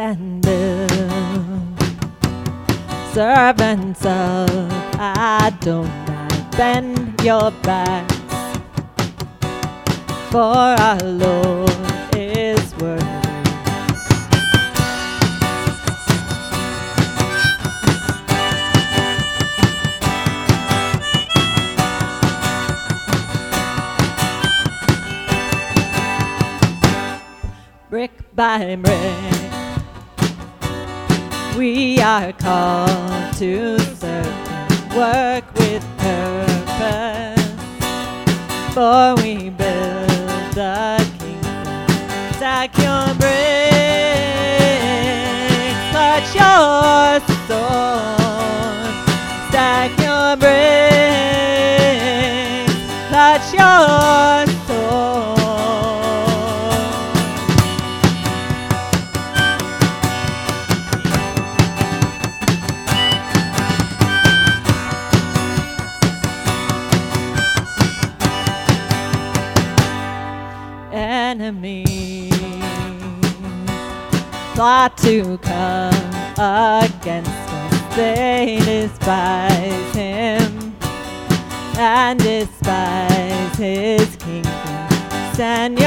And tender servants of Adonai, bend your backs, for our Lord is worthy. Brick by brick. We are called to serve and work with purpose, for we build the kingdom. Stack your bricks, touch your soul. enemy plot to come against us. They despise him and despise his kingdom. Send